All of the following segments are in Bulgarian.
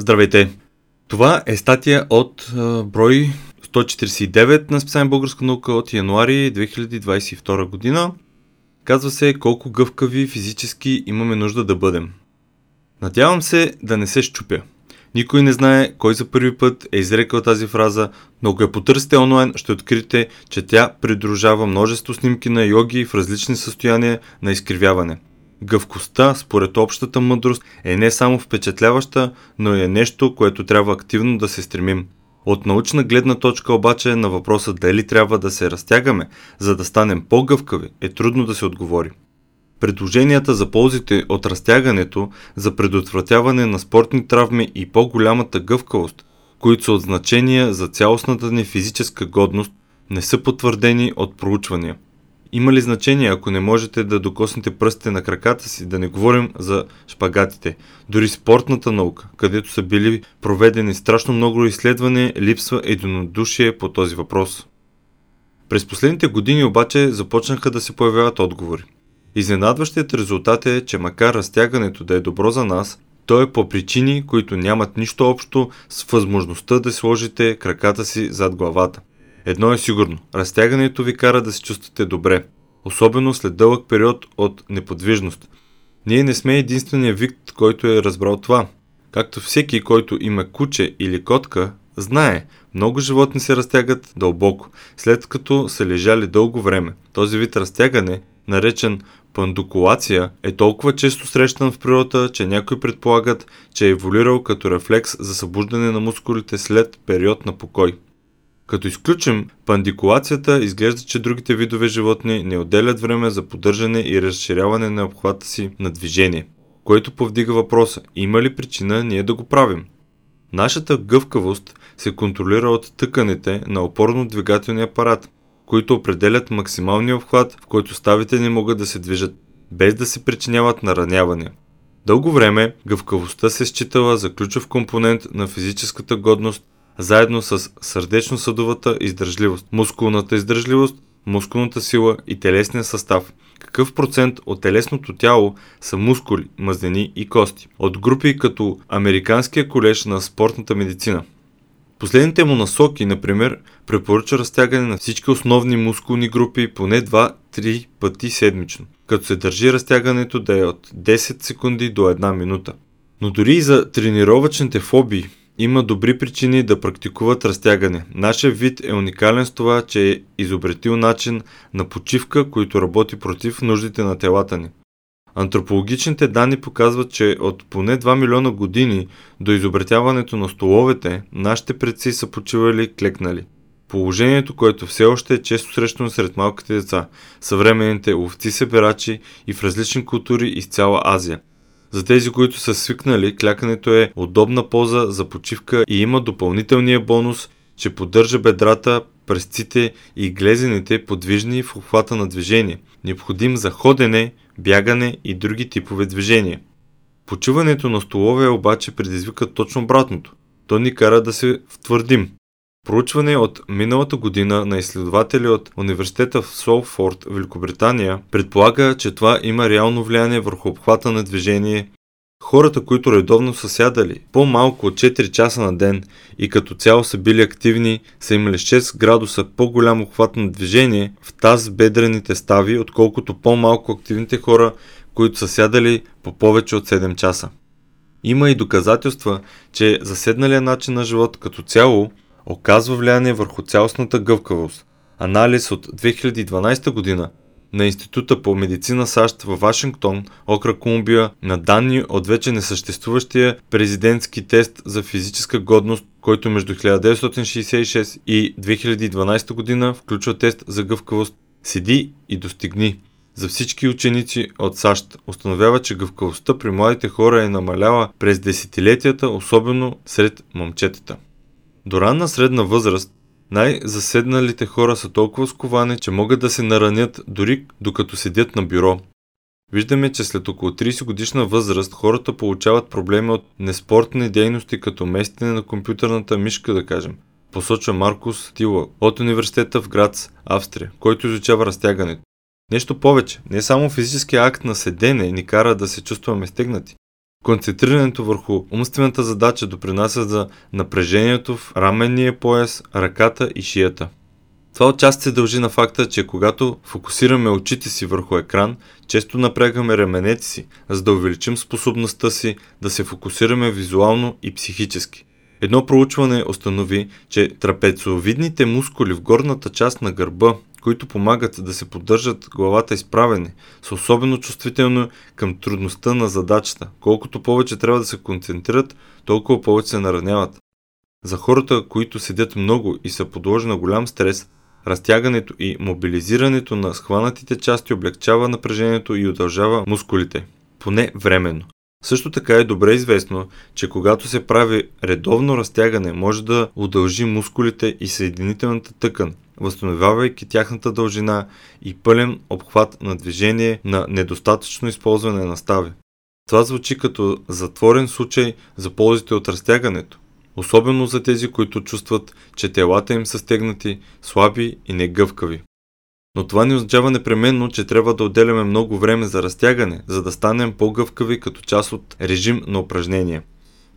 Здравейте! Това е статия от брой 149 на списание Българска наука от януари 2022 година. Казва се колко гъвкави физически имаме нужда да бъдем. Надявам се да не се щупя. Никой не знае кой за първи път е изрекал тази фраза, но ако я потърсите онлайн, ще откриете, че тя придружава множество снимки на йоги в различни състояния на изкривяване – Гъвкостта, според общата мъдрост, е не само впечатляваща, но и е нещо, което трябва активно да се стремим. От научна гледна точка обаче на въпроса дали трябва да се разтягаме, за да станем по-гъвкави, е трудно да се отговори. Предложенията за ползите от разтягането за предотвратяване на спортни травми и по-голямата гъвкавост, които са от значение за цялостната ни физическа годност, не са потвърдени от проучвания – има ли значение, ако не можете да докоснете пръстите на краката си, да не говорим за шпагатите? Дори спортната наука, където са били проведени страшно много изследвания, липсва единодушие по този въпрос. През последните години обаче започнаха да се появяват отговори. Изненадващият резултат е, че макар разтягането да е добро за нас, то е по причини, които нямат нищо общо с възможността да сложите краката си зад главата. Едно е сигурно. Разтягането ви кара да се чувствате добре. Особено след дълъг период от неподвижност. Ние не сме единствения вид, който е разбрал това. Както всеки, който има куче или котка, знае, много животни се разтягат дълбоко, след като са лежали дълго време. Този вид разтягане, наречен пандукулация, е толкова често срещан в природата, че някои предполагат, че е еволюирал като рефлекс за събуждане на мускулите след период на покой. Като изключим пандикулацията, изглежда, че другите видове животни не отделят време за поддържане и разширяване на обхвата си на движение, което повдига въпроса, има ли причина ние да го правим? Нашата гъвкавост се контролира от тъканите на опорно-двигателния апарат, които определят максималния обхват, в който ставите не могат да се движат, без да се причиняват наранявания. Дълго време гъвкавостта се считала за ключов компонент на физическата годност заедно с сърдечно-съдовата издържливост, мускулната издържливост, мускулната сила и телесния състав. Какъв процент от телесното тяло са мускули, мазнини и кости? От групи като Американския колеж на спортната медицина. Последните му насоки, например, препоръча разтягане на всички основни мускулни групи поне 2-3 пъти седмично, като се държи разтягането да е от 10 секунди до 1 минута. Но дори и за тренировъчните фобии, има добри причини да практикуват разтягане. Нашия вид е уникален с това, че е изобретил начин на почивка, който работи против нуждите на телата ни. Антропологичните данни показват, че от поне 2 милиона години до изобретяването на столовете, нашите предци са почивали клекнали. Положението, което все още е често срещано сред малките деца, съвременните ловци-себерачи и в различни култури из цяла Азия. За тези, които са свикнали, клякането е удобна поза за почивка и има допълнителния бонус, че поддържа бедрата, пръстците и глезените подвижни в обхвата на движение, необходим за ходене, бягане и други типове движения. Почиването на столове обаче предизвика точно обратното. То ни кара да се втвърдим. Проучване от миналата година на изследователи от университета в Солфорд, Великобритания, предполага, че това има реално влияние върху обхвата на движение. Хората, които редовно са сядали по-малко от 4 часа на ден и като цяло са били активни, са имали 6 градуса по-голям обхват на движение в таз бедрените стави, отколкото по-малко активните хора, които са сядали по повече от 7 часа. Има и доказателства, че заседналия начин на живот като цяло оказва влияние върху цялостната гъвкавост. Анализ от 2012 година на Института по медицина САЩ във Вашингтон, окра Колумбия, на данни от вече несъществуващия президентски тест за физическа годност, който между 1966 и 2012 година включва тест за гъвкавост Седи и достигни. За всички ученици от САЩ установява, че гъвкавостта при младите хора е намаляла през десетилетията, особено сред момчетата. До ранна средна възраст най-заседналите хора са толкова сковани, че могат да се наранят дори докато седят на бюро. Виждаме, че след около 30 годишна възраст хората получават проблеми от неспортни дейности като местене на компютърната мишка, да кажем. Посочва Маркус Тила от университета в Грац, Австрия, който изучава разтягането. Нещо повече, не само физическия акт на седене ни кара да се чувстваме стегнати. Концентрирането върху умствената задача допринася за напрежението в раменния пояс, ръката и шията. Това отчасти се дължи на факта, че когато фокусираме очите си върху екран, често напрягаме раменете си, за да увеличим способността си да се фокусираме визуално и психически. Едно проучване установи, че трапецовидните мускули в горната част на гърба, които помагат да се поддържат главата изправени, са особено чувствителни към трудността на задачата. Колкото повече трябва да се концентрират, толкова повече се нараняват. За хората, които седят много и са подложени на голям стрес, разтягането и мобилизирането на схванатите части облегчава напрежението и удължава мускулите, поне временно. Също така е добре известно, че когато се прави редовно разтягане, може да удължи мускулите и съединителната тъкан, възстановявайки тяхната дължина и пълен обхват на движение на недостатъчно използване на стави. Това звучи като затворен случай за ползите от разтягането, особено за тези, които чувстват, че телата им са стегнати, слаби и негъвкави. Но това не означава непременно, че трябва да отделяме много време за разтягане, за да станем по-гъвкави като част от режим на упражнения.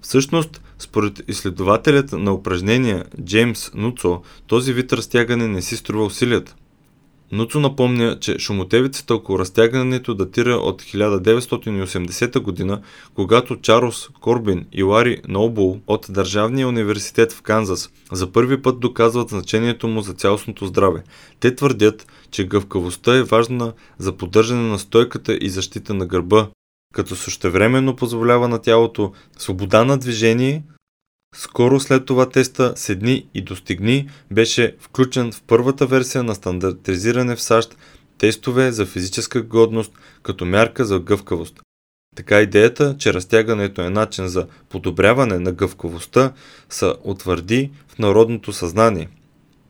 Всъщност, според изследователят на упражнения Джеймс Нуцо, този вид разтягане не си струва усилията. Нуцо напомня, че шумотевицата около разтягането датира от 1980 година, когато Чарлз Корбин и Лари Ноубол от Държавния университет в Канзас за първи път доказват значението му за цялостното здраве. Те твърдят, че гъвкавостта е важна за поддържане на стойката и защита на гърба, като същевременно позволява на тялото свобода на движение, скоро след това теста Седни и достигни беше включен в първата версия на стандартизиране в САЩ тестове за физическа годност като мярка за гъвкавост. Така идеята, че разтягането е начин за подобряване на гъвкавостта, са утвърди в народното съзнание.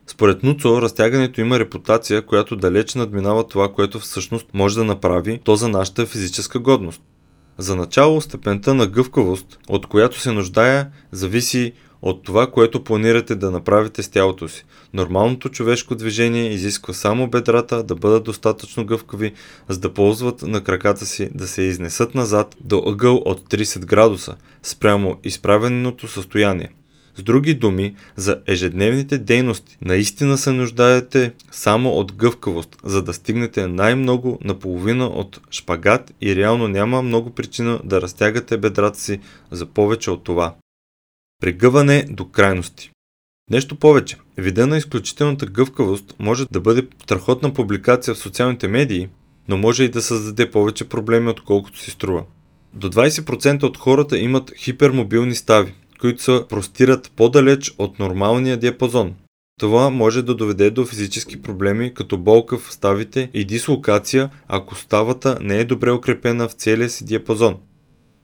Според Нуцо, разтягането има репутация, която далеч надминава това, което всъщност може да направи то за нашата физическа годност. За начало степента на гъвкавост, от която се нуждая, зависи от това, което планирате да направите с тялото си. Нормалното човешко движение изисква само бедрата да бъдат достатъчно гъвкави, за да ползват на краката си да се изнесат назад до ъгъл от 30 градуса, спрямо изправеното състояние. С други думи, за ежедневните дейности наистина се нуждаете само от гъвкавост, за да стигнете най-много на половина от шпагат и реално няма много причина да разтягате бедрата си за повече от това. Прегъване до крайности Нещо повече, вида на изключителната гъвкавост може да бъде страхотна публикация в социалните медии, но може и да създаде повече проблеми, отколкото си струва. До 20% от хората имат хипермобилни стави, които се простират по-далеч от нормалния диапазон. Това може да доведе до физически проблеми, като болка в ставите и дислокация, ако ставата не е добре укрепена в целия си диапазон.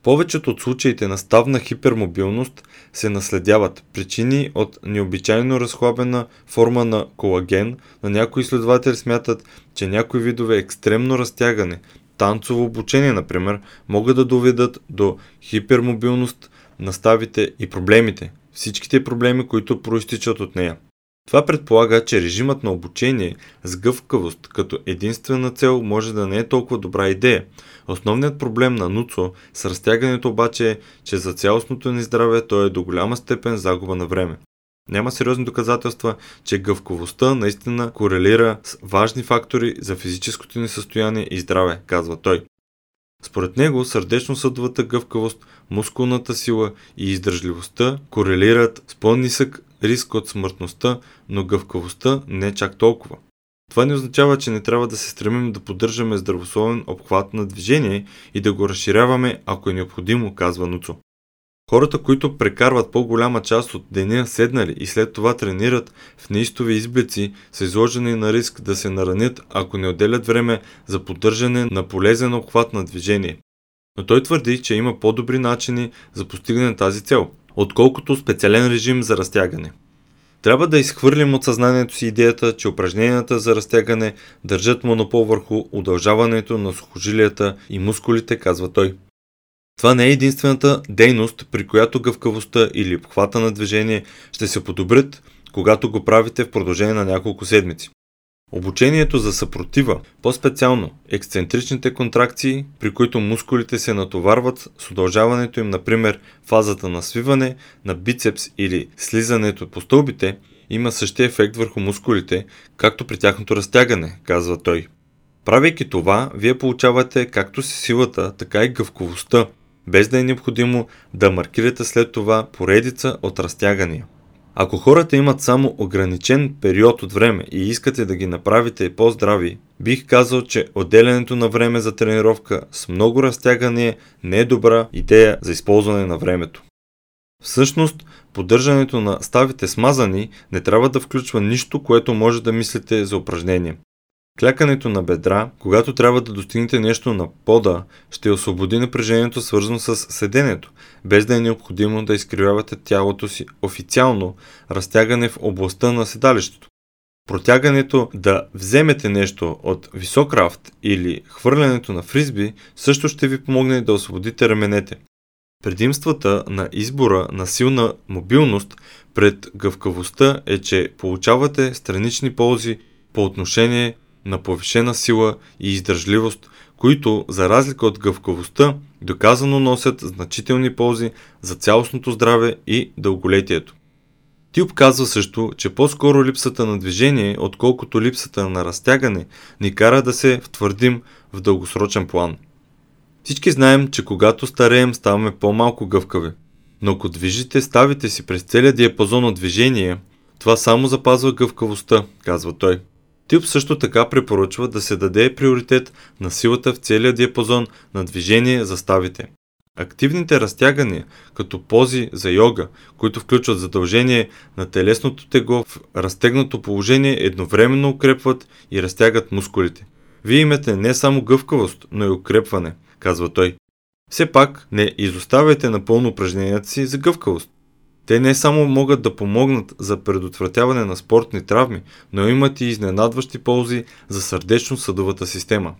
Повечето от случаите на ставна хипермобилност се наследяват причини от необичайно разхлабена форма на колаген, на някои изследователи смятат, че някои видове екстремно разтягане, танцово обучение, например, могат да доведат до хипермобилност на ставите и проблемите, всичките проблеми, които проистичат от нея. Това предполага, че режимът на обучение с гъвкавост като единствена цел може да не е толкова добра идея. Основният проблем на Нуцо с разтягането обаче е, че за цялостното ни здраве то е до голяма степен загуба на време. Няма сериозни доказателства, че гъвковостта наистина корелира с важни фактори за физическото ни състояние и здраве, казва той. Според него сърдечно-съдовата гъвкавост, мускулната сила и издържливостта корелират с по-нисък риск от смъртността, но гъвкавостта не чак толкова. Това не означава, че не трябва да се стремим да поддържаме здравословен обхват на движение и да го разширяваме, ако е необходимо, казва Нуцо. Хората, които прекарват по-голяма част от деня седнали и след това тренират в неистови изблици, са изложени на риск да се наранят, ако не отделят време за поддържане на полезен обхват на движение. Но той твърди, че има по-добри начини за постигане на тази цел, отколкото специален режим за разтягане. Трябва да изхвърлим от съзнанието си идеята, че упражненията за разтягане държат монопол върху удължаването на сухожилията и мускулите, казва той. Това не е единствената дейност, при която гъвкавостта или обхвата на движение ще се подобрят, когато го правите в продължение на няколко седмици. Обучението за съпротива, по-специално ексцентричните контракции, при които мускулите се натоварват с удължаването им, например фазата на свиване, на бицепс или слизането по стълбите, има същия ефект върху мускулите, както при тяхното разтягане, казва той. Правейки това, вие получавате както си силата, така и гъвковостта, без да е необходимо да маркирате след това поредица от разтягания. Ако хората имат само ограничен период от време и искате да ги направите по-здрави, бих казал, че отделянето на време за тренировка с много разтягане не е добра идея за използване на времето. Всъщност, поддържането на ставите смазани не трябва да включва нищо, което може да мислите за упражнение. Клякането на бедра, когато трябва да достигнете нещо на пода, ще освободи напрежението свързано с седенето, без да е необходимо да изкривявате тялото си официално, разтягане в областта на седалището. Протягането да вземете нещо от висок рафт или хвърлянето на фризби също ще ви помогне да освободите раменете. Предимствата на избора на силна мобилност пред гъвкавостта е, че получавате странични ползи по отношение на повишена сила и издържливост, които, за разлика от гъвкавостта, доказано носят значителни ползи за цялостното здраве и дълголетието. Тюб казва също, че по-скоро липсата на движение, отколкото липсата на разтягане, ни кара да се втвърдим в дългосрочен план. Всички знаем, че когато стареем ставаме по-малко гъвкави, но ако движите ставите си през целия диапазон от движение, това само запазва гъвкавостта, казва той. Тип също така препоръчва да се даде приоритет на силата в целия диапазон на движение за ставите. Активните разтягания, като пози за йога, които включват задължение на телесното тегло в разтегнато положение, едновременно укрепват и разтягат мускулите. Вие имате не само гъвкавост, но и укрепване, казва той. Все пак не изоставяйте напълно упражненията си за гъвкавост. Те не само могат да помогнат за предотвратяване на спортни травми, но имат и изненадващи ползи за сърдечно-съдовата система.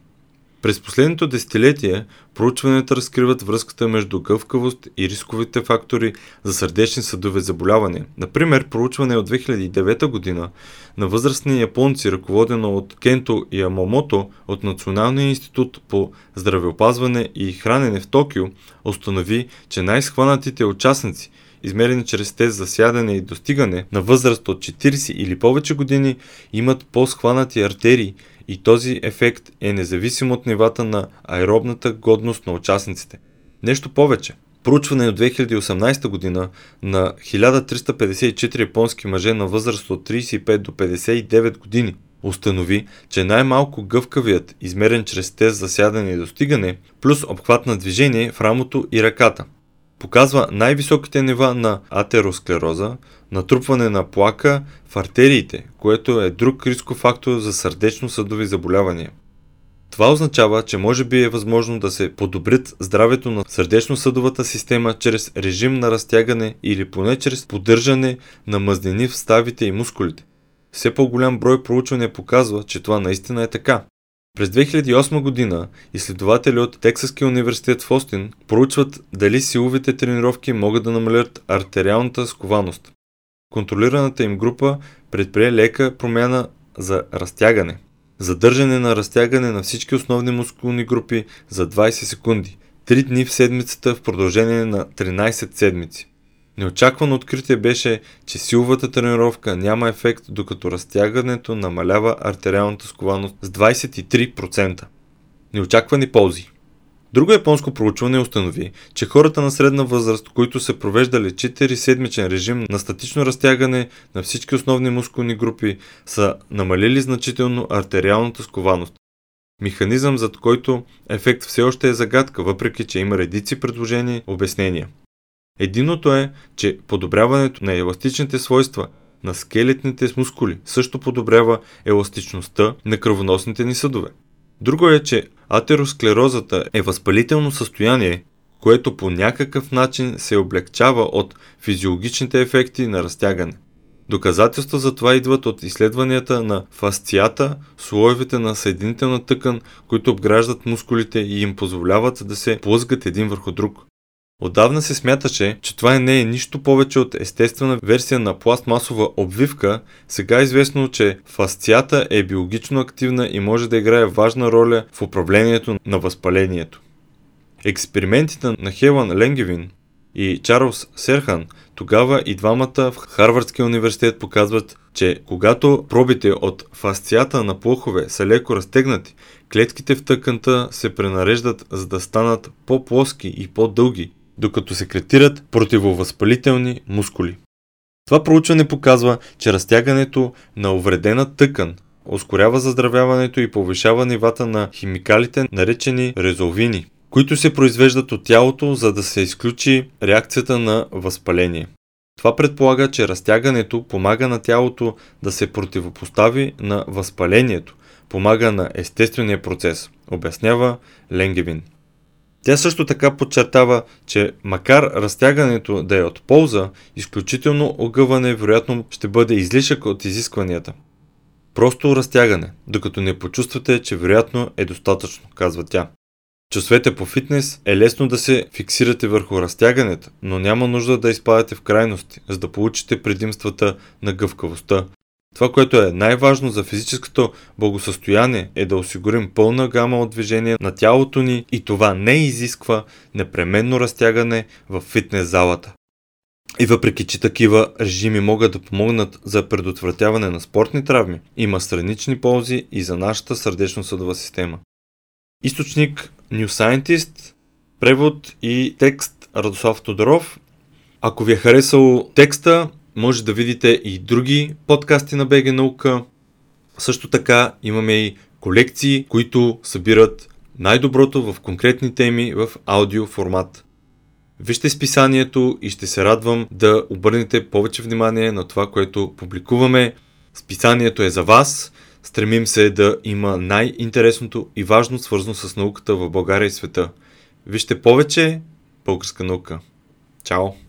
През последното десетилетие проучванията разкриват връзката между гъвкавост и рисковите фактори за сърдечни съдове заболявания. Например, проучване от 2009 година на възрастни японци, ръководено от Кенто и Ямамото от Националния институт по здравеопазване и хранене в Токио, установи, че най-схванатите участници – измерени чрез тест за сядане и достигане на възраст от 40 или повече години, имат по-схванати артерии и този ефект е независим от нивата на аеробната годност на участниците. Нещо повече. Проучване от 2018 година на 1354 японски мъже на възраст от 35 до 59 години установи, че най-малко гъвкавият, измерен чрез тест за сядане и достигане, плюс обхват на движение в рамото и ръката – показва най-високите нива на атеросклероза, натрупване на плака в артериите, което е друг рисков фактор за сърдечно-съдови заболявания. Това означава, че може би е възможно да се подобрят здравето на сърдечно-съдовата система чрез режим на разтягане или поне чрез поддържане на мъзнини в ставите и мускулите. Все по-голям брой проучвания показва, че това наистина е така. През 2008 година изследователи от Тексаския университет в Остин проучват дали силовите тренировки могат да намалят артериалната скованост. Контролираната им група предприе лека промяна за разтягане. Задържане на разтягане на всички основни мускулни групи за 20 секунди, 3 дни в седмицата в продължение на 13 седмици. Неочаквано откритие беше, че силовата тренировка няма ефект, докато разтягането намалява артериалната скованост с 23%. Неочаквани ползи Друго японско проучване установи, че хората на средна възраст, които са провеждали 4-седмичен режим на статично разтягане на всички основни мускулни групи, са намалили значително артериалната скованост. Механизъм, зад който ефект все още е загадка, въпреки че има редици предложения обяснения. Единото е, че подобряването на еластичните свойства на скелетните мускули също подобрява еластичността на кръвоносните ни съдове. Друго е, че атеросклерозата е възпалително състояние, което по някакъв начин се облегчава от физиологичните ефекти на разтягане. Доказателства за това идват от изследванията на фасцията, слоевете на съединителна тъкан, които обграждат мускулите и им позволяват да се плъзгат един върху друг. Отдавна се смяташе, че това не е нищо повече от естествена версия на пластмасова обвивка, сега е известно, че фасцията е биологично активна и може да играе важна роля в управлението на възпалението. Експериментите на Хелан Ленгевин и Чарлз Серхан, тогава и двамата в Харвардския университет показват, че когато пробите от фасцията на плохове са леко разтегнати, клетките в тъканта се пренареждат за да станат по-плоски и по-дълги, докато секретират противовъзпалителни мускули. Това проучване показва, че разтягането на увредена тъкан ускорява заздравяването и повишава нивата на химикалите, наречени резолвини – които се произвеждат от тялото, за да се изключи реакцията на възпаление. Това предполага, че разтягането помага на тялото да се противопостави на възпалението, помага на естествения процес, обяснява Ленгевин. Тя също така подчертава, че макар разтягането да е от полза, изключително огъване вероятно ще бъде излишък от изискванията. Просто разтягане, докато не почувствате, че вероятно е достатъчно, казва тя. Часовете по фитнес е лесно да се фиксирате върху разтягането, но няма нужда да изпадате в крайности, за да получите предимствата на гъвкавостта. Това, което е най-важно за физическото благосъстояние е да осигурим пълна гама от движение на тялото ни и това не изисква непременно разтягане в фитнес залата. И въпреки, че такива режими могат да помогнат за предотвратяване на спортни травми, има странични ползи и за нашата сърдечно-съдова система. Източник New Scientist, превод и текст Радослав Тодоров. Ако ви е харесал текста, може да видите и други подкасти на БГ Наука. Също така имаме и колекции, които събират най-доброто в конкретни теми в аудио формат. Вижте списанието и ще се радвам да обърнете повече внимание на това, което публикуваме. Списанието е за вас – Стремим се да има най-интересното и важно свързано с науката в България и света. Вижте повече българска наука. Чао!